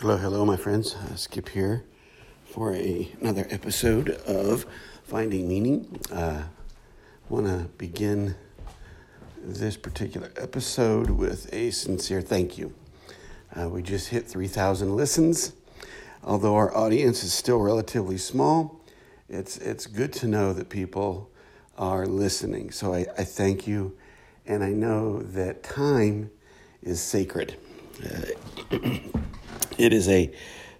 Hello, hello, my friends. Uh, Skip here for a, another episode of Finding Meaning. I uh, want to begin this particular episode with a sincere thank you. Uh, we just hit 3,000 listens. Although our audience is still relatively small, it's, it's good to know that people are listening. So I, I thank you, and I know that time is sacred. Uh, It is a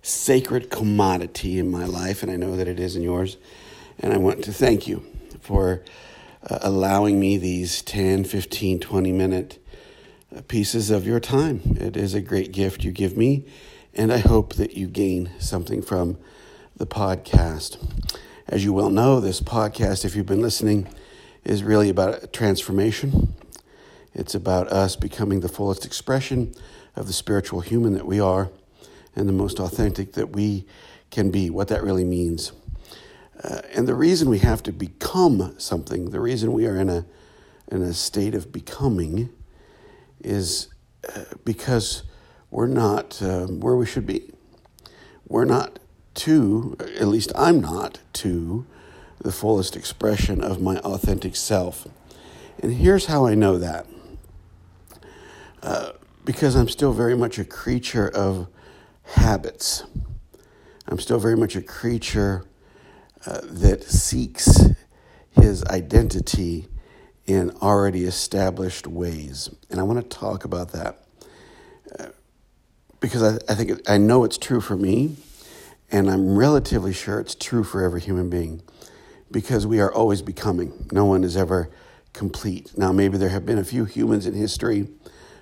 sacred commodity in my life, and I know that it is in yours. And I want to thank you for uh, allowing me these 10, 15, 20 minute uh, pieces of your time. It is a great gift you give me, and I hope that you gain something from the podcast. As you well know, this podcast, if you've been listening, is really about transformation. It's about us becoming the fullest expression of the spiritual human that we are and the most authentic that we can be, what that really means. Uh, and the reason we have to become something, the reason we are in a, in a state of becoming, is uh, because we're not um, where we should be. We're not to, at least I'm not to, the fullest expression of my authentic self. And here's how I know that. Because I'm still very much a creature of habits. I'm still very much a creature uh, that seeks his identity in already established ways. And I want to talk about that uh, because I, I think it, I know it's true for me, and I'm relatively sure it's true for every human being because we are always becoming. No one is ever complete. Now, maybe there have been a few humans in history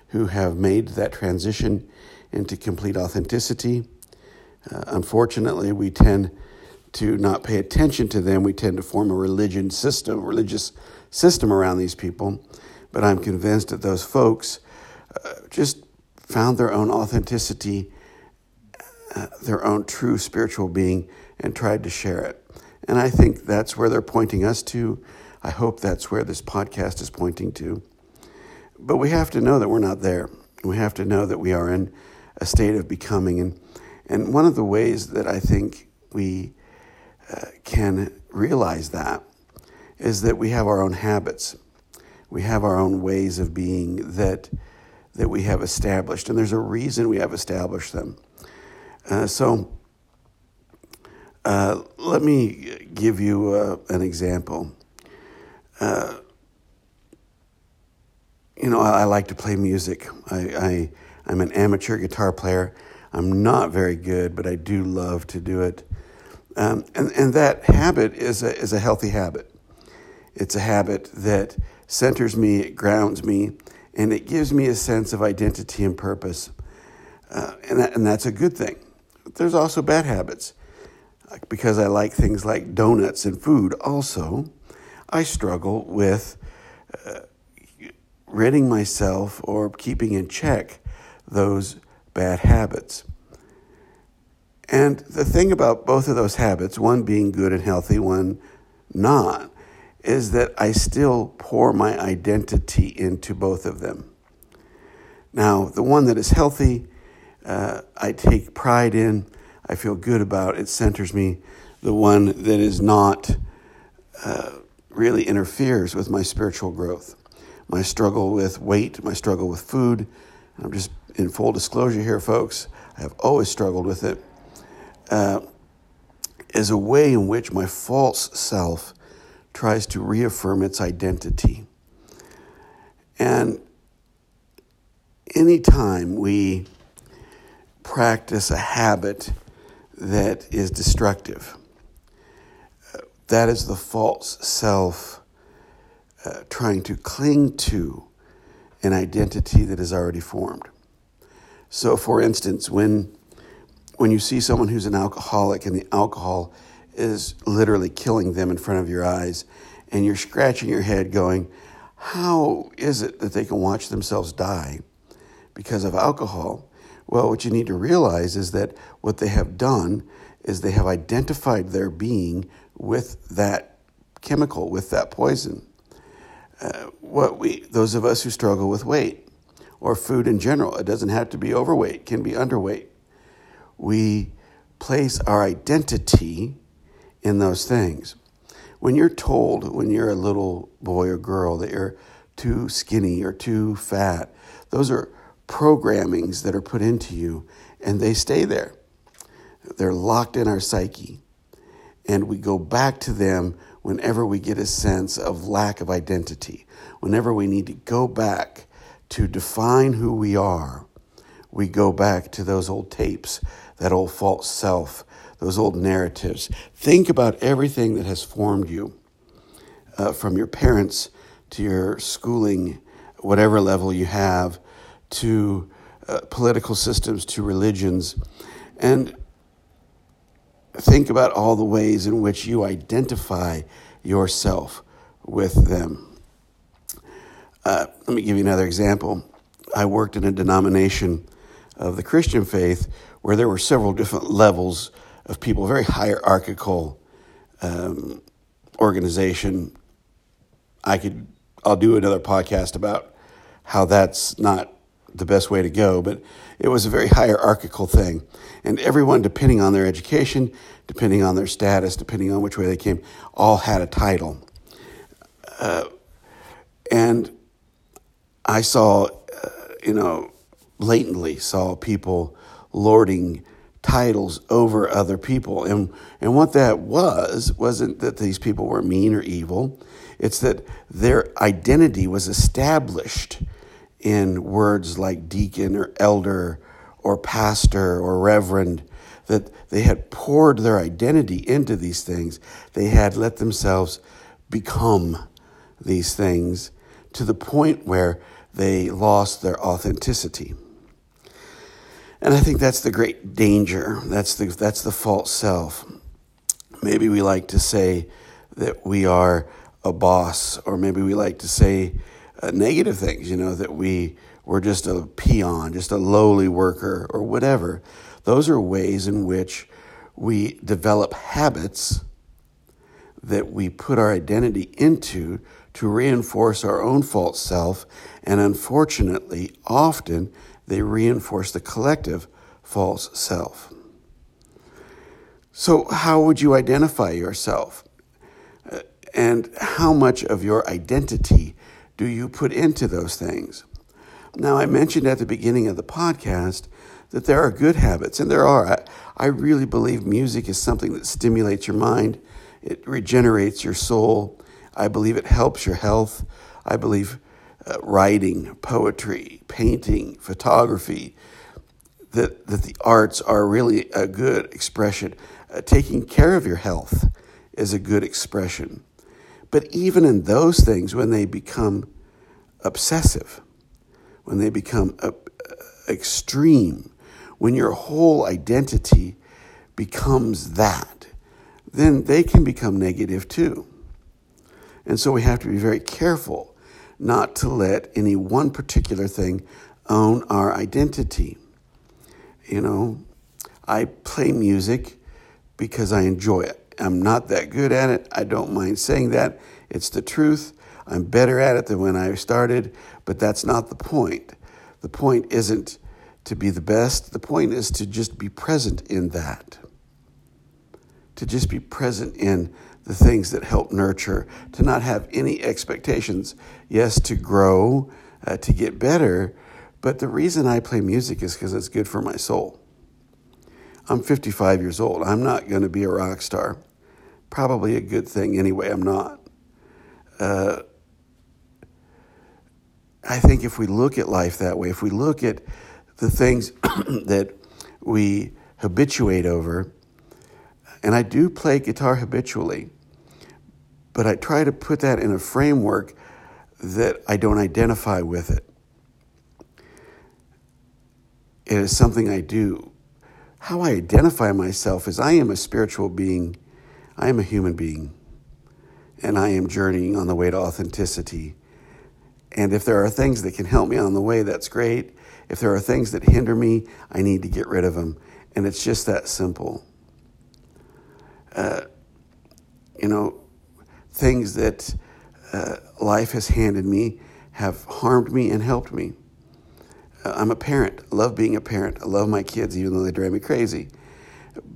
who have made that transition into complete authenticity. Uh, unfortunately, we tend to not pay attention to them. We tend to form a religion system, religious system around these people. But I'm convinced that those folks uh, just found their own authenticity, uh, their own true spiritual being, and tried to share it. And I think that's where they're pointing us to. I hope that's where this podcast is pointing to. But we have to know that we're not there. We have to know that we are in a state of becoming. And, and one of the ways that I think we uh, can realize that is that we have our own habits. We have our own ways of being that, that we have established. And there's a reason we have established them. Uh, so uh, let me give you uh, an example. Uh, you know, I, I, like to play music. I, I I'm an amateur guitar player. I'm not very good, but I do love to do it. Um, and, and that habit is a, is a healthy habit. It's a habit that centers me, it grounds me, and it gives me a sense of identity and purpose. Uh, and, that, and that's a good thing. There's also bad habits. Because I like things like donuts and food, also, I struggle with uh, ridding myself or keeping in check those bad habits. And the thing about both of those habits, one being good and healthy, one not, is that I still pour my identity into both of them. Now, the one that is healthy, uh, I take pride in, I feel good about, it centers me. The one that is not uh, really interferes with my spiritual growth. My struggle with weight, my struggle with food, I'm just in full disclosure here, folks, I have always struggled with it, uh, is a way in which my false self tries to reaffirm its identity. And anytime we practice a habit that is destructive, uh, that is the false self uh, trying to cling to an identity that is already formed. So, for instance, when when you see someone who's an alcoholic and the alcohol is literally killing them in front of your eyes, and you're scratching your head going, How is it that they can watch themselves die because of alcohol? Well, what you need to realize is that what they have done is they have identified their being with that chemical, with that poison. Uh, what we, those of us who struggle with weight, or food in general. It doesn't have to be overweight, can be underweight. we place our identity in those things. When you're told, when you're a little boy or girl, that you're too skinny or too fat, those are programmings that are put into you and they stay there. They're locked in our psyche. And we go back to them whenever we get a sense of lack of identity, whenever we need to go back to define who we are, we go back to those old tapes, that old false self, those old narratives. Think about everything that has formed you uh, from your parents to your schooling, whatever level you have, to uh, political systems, to religions. And think about all the ways in which you identify yourself with them. Uh, let me give you another example. I worked in a denomination of the Christian faith where there were several different levels of people, very hierarchical um, organization. I could, I'll do another podcast about how that's not the best way to go, but it was a very hierarchical thing. And everyone, depending on their education, depending on their status, depending on which way they came, all had a title. Uh, and I saw, uh, you know, blatantly saw people lording titles over other people. And, and what that was, wasn't that these people were mean or evil, it's that their identity was established in words like deacon or elder or pastor or reverend, that they had poured their identity into these things. They had let themselves become these things to the point where they lost their authenticity. And I think that's the great danger. That's the, that's the false self. Maybe we like to say that we are a boss, or maybe we like to say uh, negative things, you know, that we were just a peon, just a lowly worker, or whatever. Those are ways in which we develop habits that we put our identity into to reinforce our own false self, and unfortunately, often they reinforce the collective false self. So, how would you identify yourself? Uh, and how much of your identity do you put into those things? Now, I mentioned at the beginning of the podcast that there are good habits, and there are. I, I really believe music is something that stimulates your mind, it regenerates your soul. I believe it helps your health. I believe uh, writing, poetry, painting, photography, that, that the arts are really a good expression. Uh, taking care of your health is a good expression. But even in those things, when they become obsessive, when they become uh, extreme, when your whole identity becomes that, then they can become negative too. And so we have to be very careful not to let any one particular thing own our identity. You know, I play music because I enjoy it. I'm not that good at it. I don't mind saying that. It's the truth. I'm better at it than when I started, but that's not the point. The point isn't to be the best, the point is to just be present in that. To just be present in the things that help nurture, to not have any expectations. Yes, to grow, uh, to get better, but the reason I play music is because it's good for my soul. I'm 55 years old. I'm not going to be a rock star probably a good thing anyway. I'm not. Uh, I think if we look at life that way, if we look at the things that we habituate over, and I do play guitar habitually, but I try to put that in a framework that I don't identify with it. It is something I do. How I identify myself is I am a spiritual being I am a human being and I am journeying on the way to authenticity. And if there are things that can help me on the way, that's great. If there are things that hinder me, I need to get rid of them. And it's just that simple. Uh, you know, things that uh, life has handed me have harmed me and helped me. I'm a parent. I love being a parent. I love my kids, even though they drive me crazy.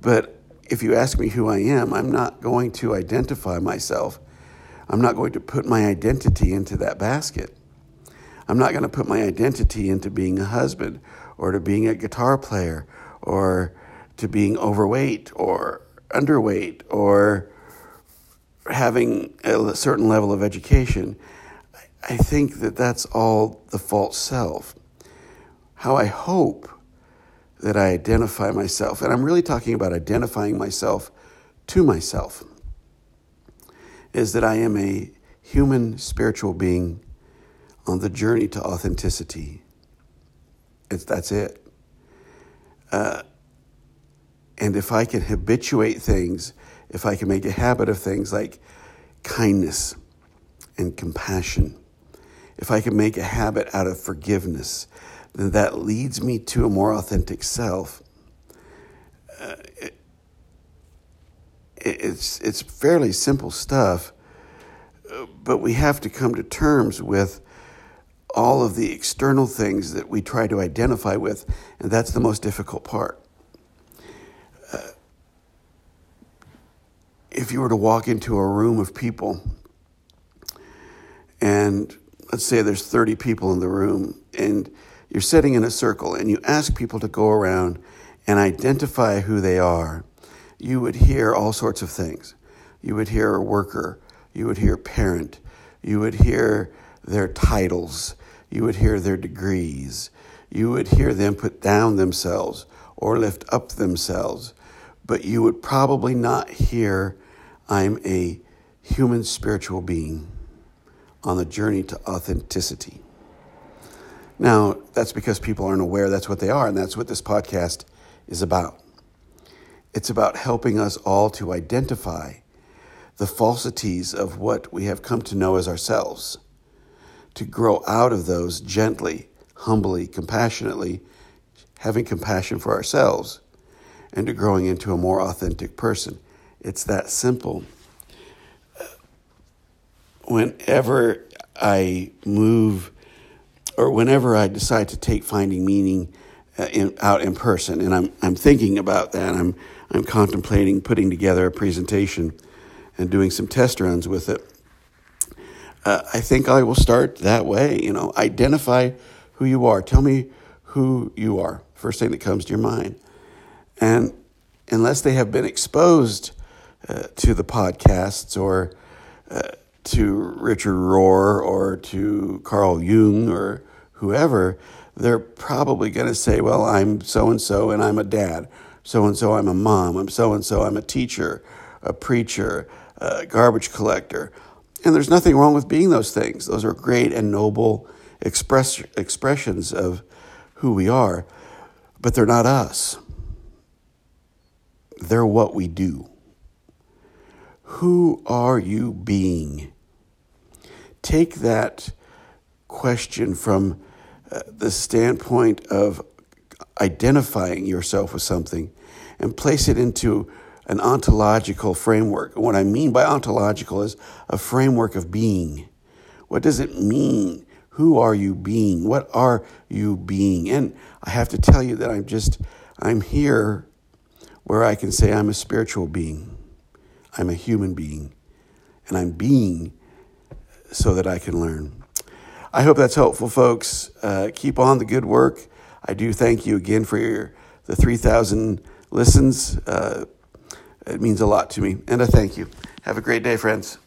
But if you ask me who I am, I'm not going to identify myself. I'm not going to put my identity into that basket. I'm not going to put my identity into being a husband or to being a guitar player or to being overweight or underweight or having a certain level of education. I think that that's all the false self. How I hope that I identify myself, and I'm really talking about identifying myself to myself, is that I am a human spiritual being on the journey to authenticity. It's, that's it. Uh, and if I can habituate things, if I can make a habit of things like kindness and compassion, if I can make a habit out of forgiveness, that leads me to a more authentic self. Uh, it, it's, it's fairly simple stuff, but we have to come to terms with all of the external things that we try to identify with, and that's the most difficult part. Uh, if you were to walk into a room of people, and let's say there's 30 people in the room, and you're sitting in a circle and you ask people to go around and identify who they are, you would hear all sorts of things. You would hear a worker, you would hear parent, you would hear their titles, you would hear their degrees, you would hear them put down themselves or lift up themselves, but you would probably not hear, I'm a human spiritual being on the journey to authenticity. Now, that's because people aren't aware that's what they are, and that's what this podcast is about. It's about helping us all to identify the falsities of what we have come to know as ourselves, to grow out of those gently, humbly, compassionately, having compassion for ourselves, and to growing into a more authentic person. It's that simple. Whenever I move or whenever I decide to take finding meaning uh, in, out in person, and I'm I'm thinking about that. I'm I'm contemplating putting together a presentation and doing some test runs with it. Uh, I think I will start that way. You know, identify who you are. Tell me who you are. First thing that comes to your mind, and unless they have been exposed uh, to the podcasts or uh, to Richard Rohr or to Carl Jung or whoever, they're probably going to say, Well, I'm so and so and I'm a dad. So and so I'm a mom. I'm so and so I'm a teacher, a preacher, a garbage collector. And there's nothing wrong with being those things. Those are great and noble express, expressions of who we are, but they're not us. They're what we do. Who are you being? Take that question from uh, the standpoint of identifying yourself with something and place it into an ontological framework. What I mean by ontological is a framework of being. What does it mean? Who are you being? What are you being? And I have to tell you that I'm just, I'm here where I can say I'm a spiritual being. I'm a human being. And I'm being so that I can learn. I hope that's helpful, folks. Uh, keep on the good work. I do thank you again for your, the 3,000 listens. Uh, it means a lot to me, and I thank you. Have a great day, friends.